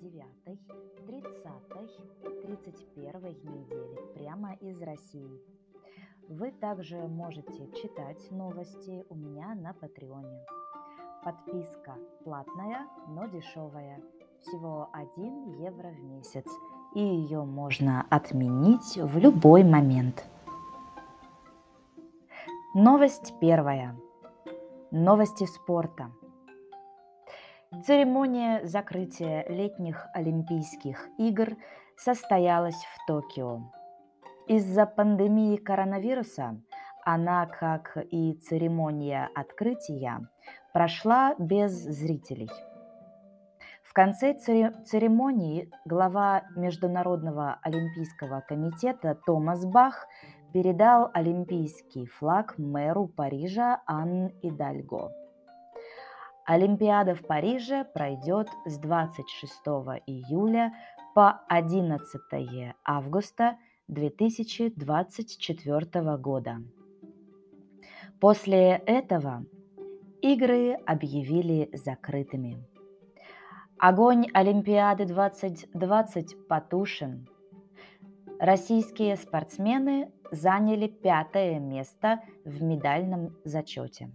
29, 30, 31 недели прямо из России. Вы также можете читать новости у меня на Патреоне. Подписка платная, но дешевая. Всего 1 евро в месяц. И ее можно отменить в любой момент. Новость первая. Новости спорта. Церемония закрытия летних Олимпийских игр состоялась в Токио. Из-за пандемии коронавируса она, как и церемония открытия, прошла без зрителей. В конце церемонии глава Международного олимпийского комитета Томас Бах передал олимпийский флаг мэру Парижа Анн Идальго – Олимпиада в Париже пройдет с 26 июля по 11 августа 2024 года. После этого игры объявили закрытыми. Огонь Олимпиады 2020 потушен. Российские спортсмены заняли пятое место в медальном зачете.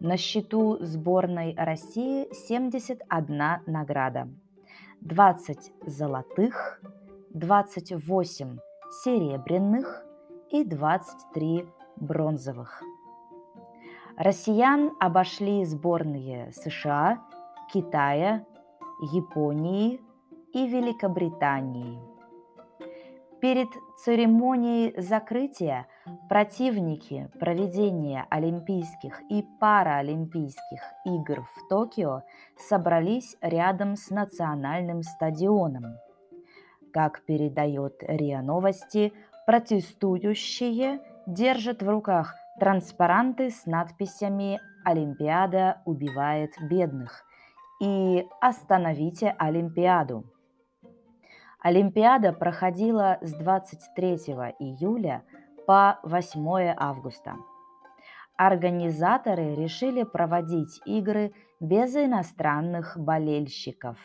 На счету сборной России 71 награда. 20 золотых, 28 серебряных и 23 бронзовых. Россиян обошли сборные США, Китая, Японии и Великобритании. Перед церемонией закрытия Противники проведения Олимпийских и Паралимпийских игр в Токио собрались рядом с национальным стадионом. Как передает РИА Новости, протестующие держат в руках транспаранты с надписями «Олимпиада убивает бедных» и «Остановите Олимпиаду». Олимпиада проходила с 23 июля по 8 августа. Организаторы решили проводить игры без иностранных болельщиков.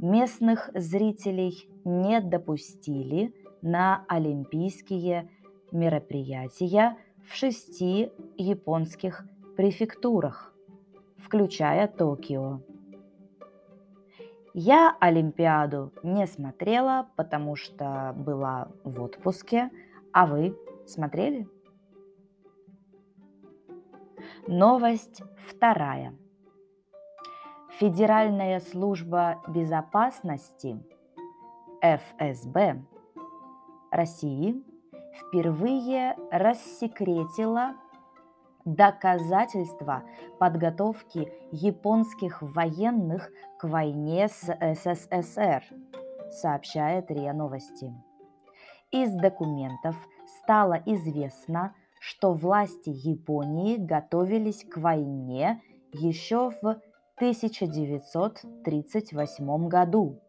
Местных зрителей не допустили на олимпийские мероприятия в шести японских префектурах, включая Токио. Я Олимпиаду не смотрела, потому что была в отпуске – а вы смотрели? Новость вторая. Федеральная служба безопасности ФСБ России впервые рассекретила доказательства подготовки японских военных к войне с СССР, сообщает РИА Новости. Из документов стало известно, что власти Японии готовились к войне еще в 1938 году.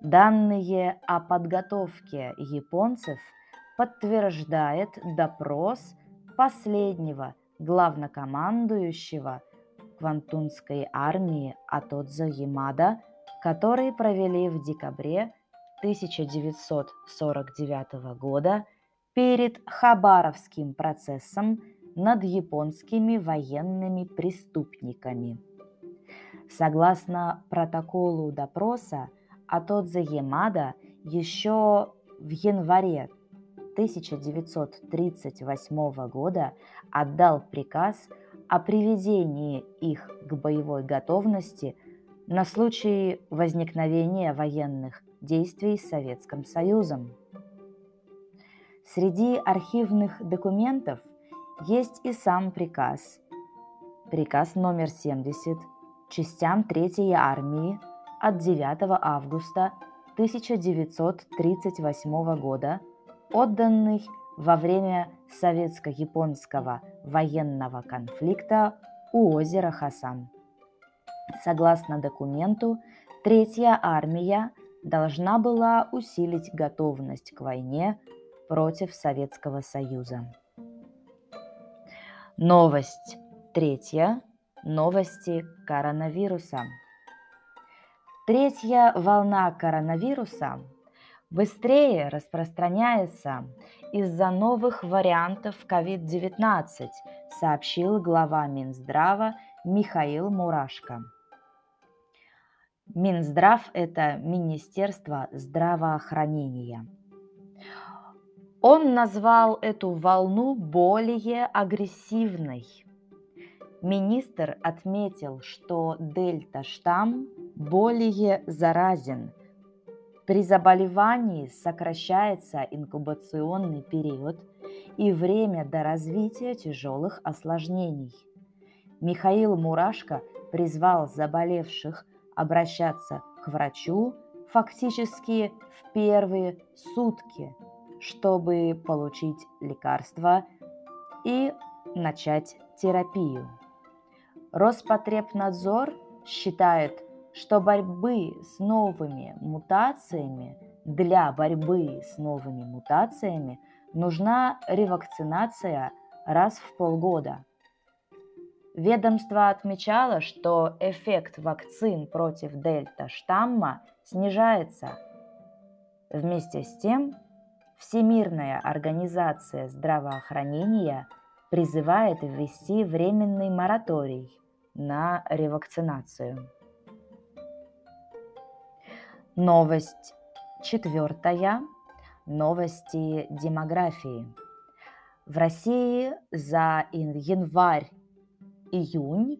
Данные о подготовке японцев подтверждает допрос последнего главнокомандующего Квантунской армии Атодзо Ямада, который провели в декабре 1949 года перед Хабаровским процессом над японскими военными преступниками. Согласно протоколу допроса, Атодзе Ямада еще в январе 1938 года отдал приказ о приведении их к боевой готовности на случай возникновения военных действий с Советским Союзом. Среди архивных документов есть и сам приказ. Приказ номер 70 частям 3 армии от 9 августа 1938 года, отданный во время советско-японского военного конфликта у озера Хасан. Согласно документу, Третья армия должна была усилить готовность к войне против Советского Союза. Новость третья. Новости коронавируса. Третья волна коронавируса быстрее распространяется из-за новых вариантов COVID-19, сообщил глава Минздрава Михаил Мурашко. Минздрав – это Министерство здравоохранения. Он назвал эту волну более агрессивной. Министр отметил, что дельта-штамм более заразен. При заболевании сокращается инкубационный период и время до развития тяжелых осложнений. Михаил Мурашко призвал заболевших обращаться к врачу фактически в первые сутки, чтобы получить лекарство и начать терапию. Роспотребнадзор считает, что борьбы с новыми мутациями для борьбы с новыми мутациями нужна ревакцинация раз в полгода – Ведомство отмечало, что эффект вакцин против дельта-штамма снижается. Вместе с тем, Всемирная организация здравоохранения призывает ввести временный мораторий на ревакцинацию. Новость четвертая. Новости демографии. В России за январь июнь,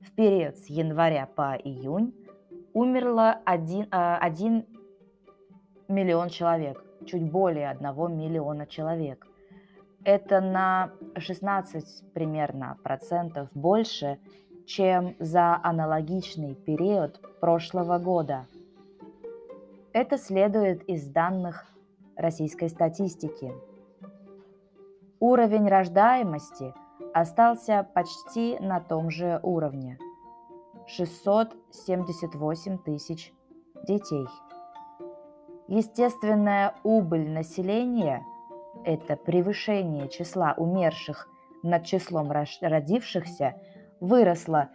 в период с января по июнь, умерло 1, 1 а, миллион человек, чуть более 1 миллиона человек. Это на 16 примерно процентов больше, чем за аналогичный период прошлого года. Это следует из данных российской статистики. Уровень рождаемости остался почти на том же уровне – 678 тысяч детей. Естественная убыль населения – это превышение числа умерших над числом родившихся – выросла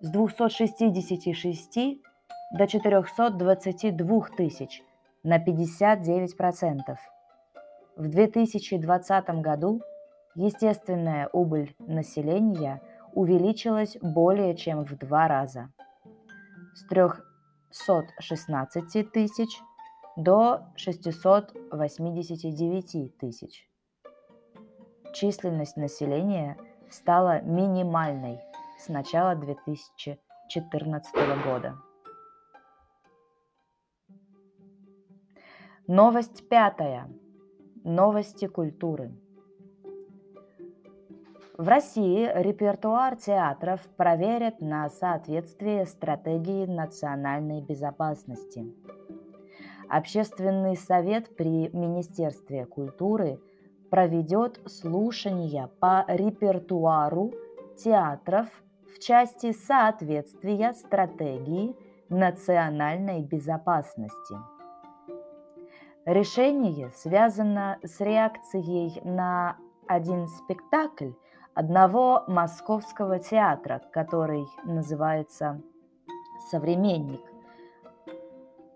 с 266 до 422 тысяч на 59%. В 2020 году – естественная убыль населения увеличилась более чем в два раза с 316 тысяч до 689 тысяч. Численность населения стала минимальной с начала 2014 года. Новость пятая. Новости культуры. В России репертуар театров проверят на соответствие стратегии национальной безопасности. Общественный совет при Министерстве культуры проведет слушания по репертуару театров в части соответствия стратегии национальной безопасности. Решение связано с реакцией на один спектакль одного московского театра, который называется «Современник».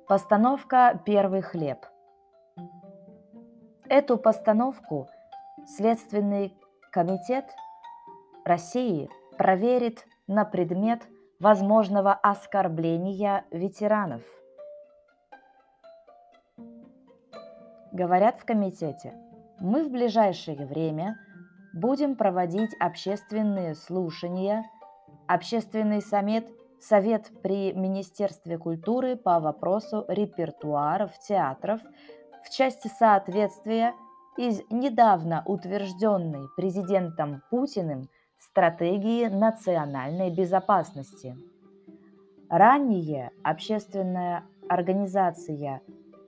Постановка «Первый хлеб». Эту постановку Следственный комитет России проверит на предмет возможного оскорбления ветеранов. Говорят в комитете, мы в ближайшее время – будем проводить общественные слушания, общественный совет, совет при Министерстве культуры по вопросу репертуаров театров в части соответствия из недавно утвержденной президентом Путиным стратегии национальной безопасности. Ранее общественная организация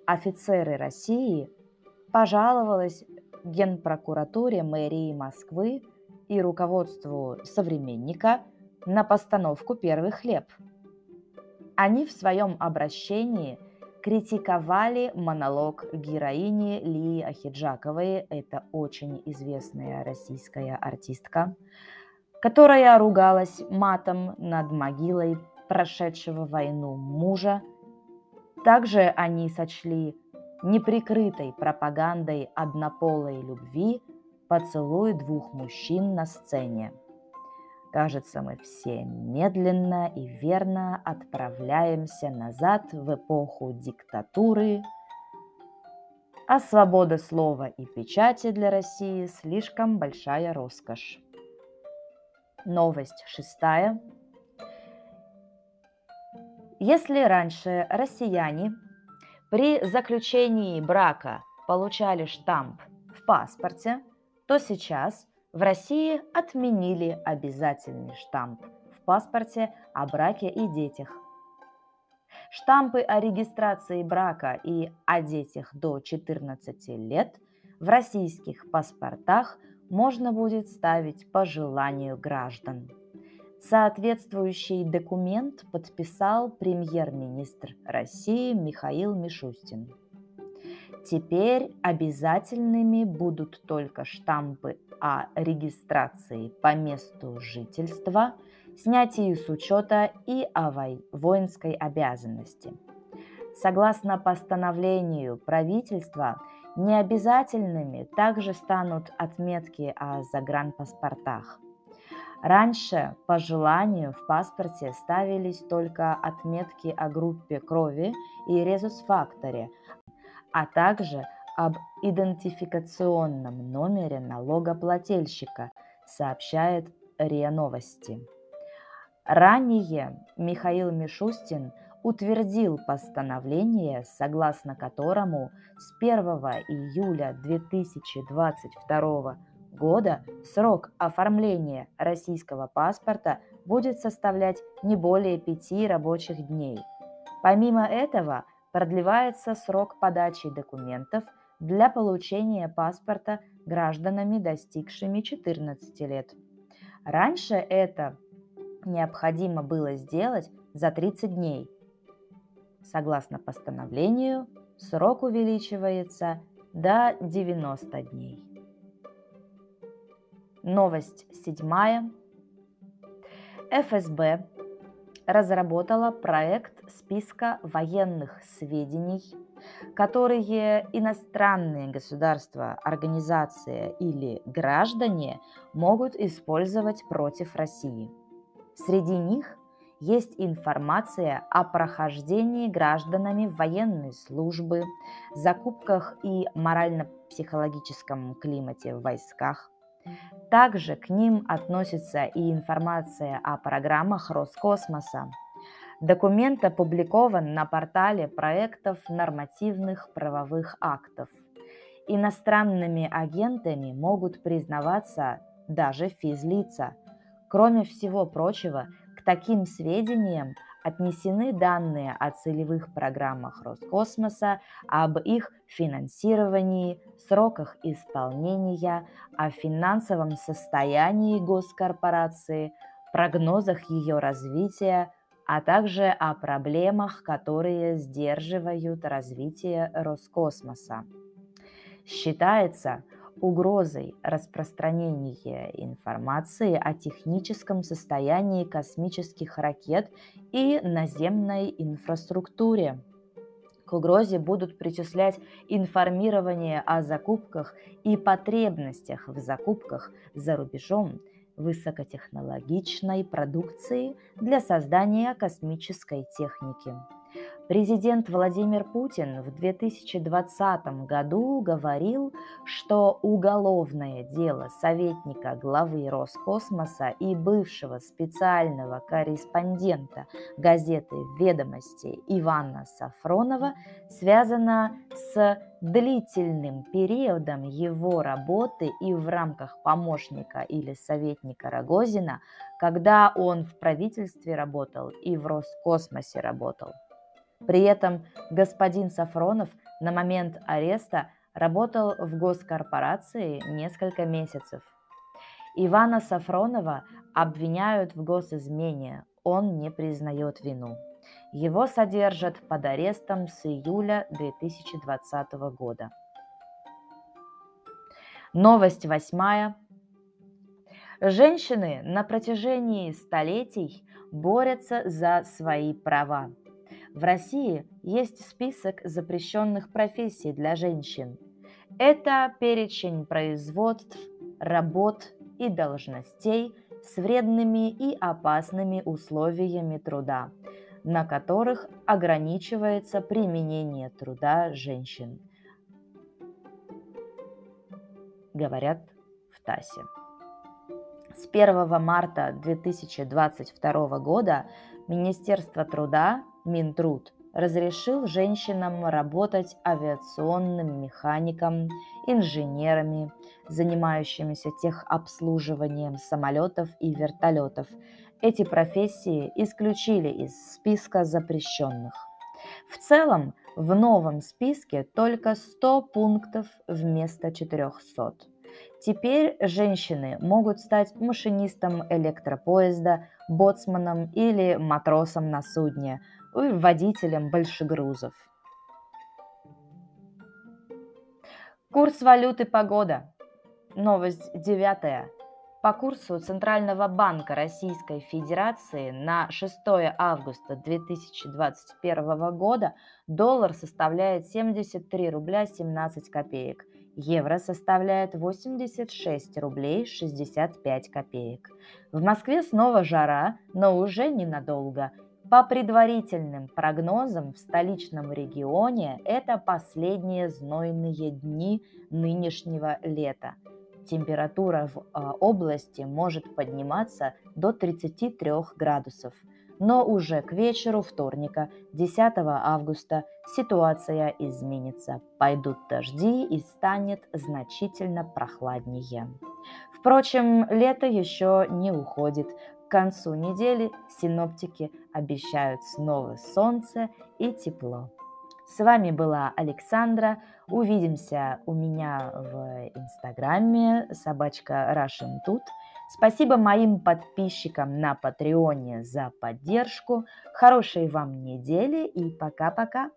«Офицеры России» пожаловалась Генпрокуратуре мэрии Москвы и руководству «Современника» на постановку «Первый хлеб». Они в своем обращении критиковали монолог героини Лии Ахиджаковой, это очень известная российская артистка, которая ругалась матом над могилой прошедшего войну мужа. Также они сочли неприкрытой пропагандой однополой любви поцелуй двух мужчин на сцене. Кажется, мы все медленно и верно отправляемся назад в эпоху диктатуры, а свобода слова и печати для России слишком большая роскошь. Новость шестая. Если раньше россияне при заключении брака получали штамп в паспорте, то сейчас в России отменили обязательный штамп в паспорте о браке и детях. Штампы о регистрации брака и о детях до 14 лет в российских паспортах – можно будет ставить по желанию граждан. Соответствующий документ подписал премьер-министр России Михаил Мишустин. Теперь обязательными будут только штампы о регистрации по месту жительства, снятии с учета и о воинской обязанности. Согласно постановлению правительства, Необязательными также станут отметки о загранпаспортах. Раньше по желанию в паспорте ставились только отметки о группе крови и резус-факторе, а также об идентификационном номере налогоплательщика, сообщает РИА Новости. Ранее Михаил Мишустин утвердил постановление, согласно которому с 1 июля 2022 года срок оформления российского паспорта будет составлять не более пяти рабочих дней. Помимо этого, продлевается срок подачи документов для получения паспорта гражданами, достигшими 14 лет. Раньше это необходимо было сделать за 30 дней – Согласно постановлению, срок увеличивается до 90 дней. Новость седьмая. ФСБ разработала проект списка военных сведений, которые иностранные государства, организации или граждане могут использовать против России. Среди них есть информация о прохождении гражданами военной службы, закупках и морально-психологическом климате в войсках. Также к ним относится и информация о программах Роскосмоса. Документ опубликован на портале проектов нормативных правовых актов. Иностранными агентами могут признаваться даже физлица. Кроме всего прочего, к таким сведениям отнесены данные о целевых программах Роскосмоса, об их финансировании, сроках исполнения, о финансовом состоянии госкорпорации, прогнозах ее развития, а также о проблемах, которые сдерживают развитие Роскосмоса. Считается, угрозой распространения информации о техническом состоянии космических ракет и наземной инфраструктуре. К угрозе будут причислять информирование о закупках и потребностях в закупках за рубежом высокотехнологичной продукции для создания космической техники. Президент Владимир Путин в 2020 году говорил, что уголовное дело советника главы Роскосмоса и бывшего специального корреспондента газеты «Ведомости» Ивана Сафронова связано с длительным периодом его работы и в рамках помощника или советника Рогозина, когда он в правительстве работал и в Роскосмосе работал. При этом господин Сафронов на момент ареста работал в госкорпорации несколько месяцев. Ивана Сафронова обвиняют в госизмене, он не признает вину. Его содержат под арестом с июля 2020 года. Новость восьмая. Женщины на протяжении столетий борются за свои права. В России есть список запрещенных профессий для женщин. Это перечень производств, работ и должностей с вредными и опасными условиями труда, на которых ограничивается применение труда женщин. Говорят в ТАССе. С 1 марта 2022 года Министерство труда, Минтруд, разрешил женщинам работать авиационным механиком, инженерами, занимающимися техобслуживанием самолетов и вертолетов. Эти профессии исключили из списка запрещенных. В целом, в новом списке только 100 пунктов вместо 400. Теперь женщины могут стать машинистом электропоезда, боцманом или матросом на судне, водителем большегрузов. Курс валюты погода. Новость девятая. По курсу Центрального банка Российской Федерации на 6 августа 2021 года доллар составляет 73 рубля 17 копеек, евро составляет 86 рублей 65 копеек. В Москве снова жара, но уже ненадолго. По предварительным прогнозам в столичном регионе это последние знойные дни нынешнего лета – температура в а, области может подниматься до 33 градусов. Но уже к вечеру вторника, 10 августа, ситуация изменится. Пойдут дожди и станет значительно прохладнее. Впрочем, лето еще не уходит. К концу недели синоптики обещают снова солнце и тепло. С вами была Александра. Увидимся у меня в Инстаграме собачка Russian тут. Спасибо моим подписчикам на Патреоне за поддержку. Хорошей вам недели и пока-пока.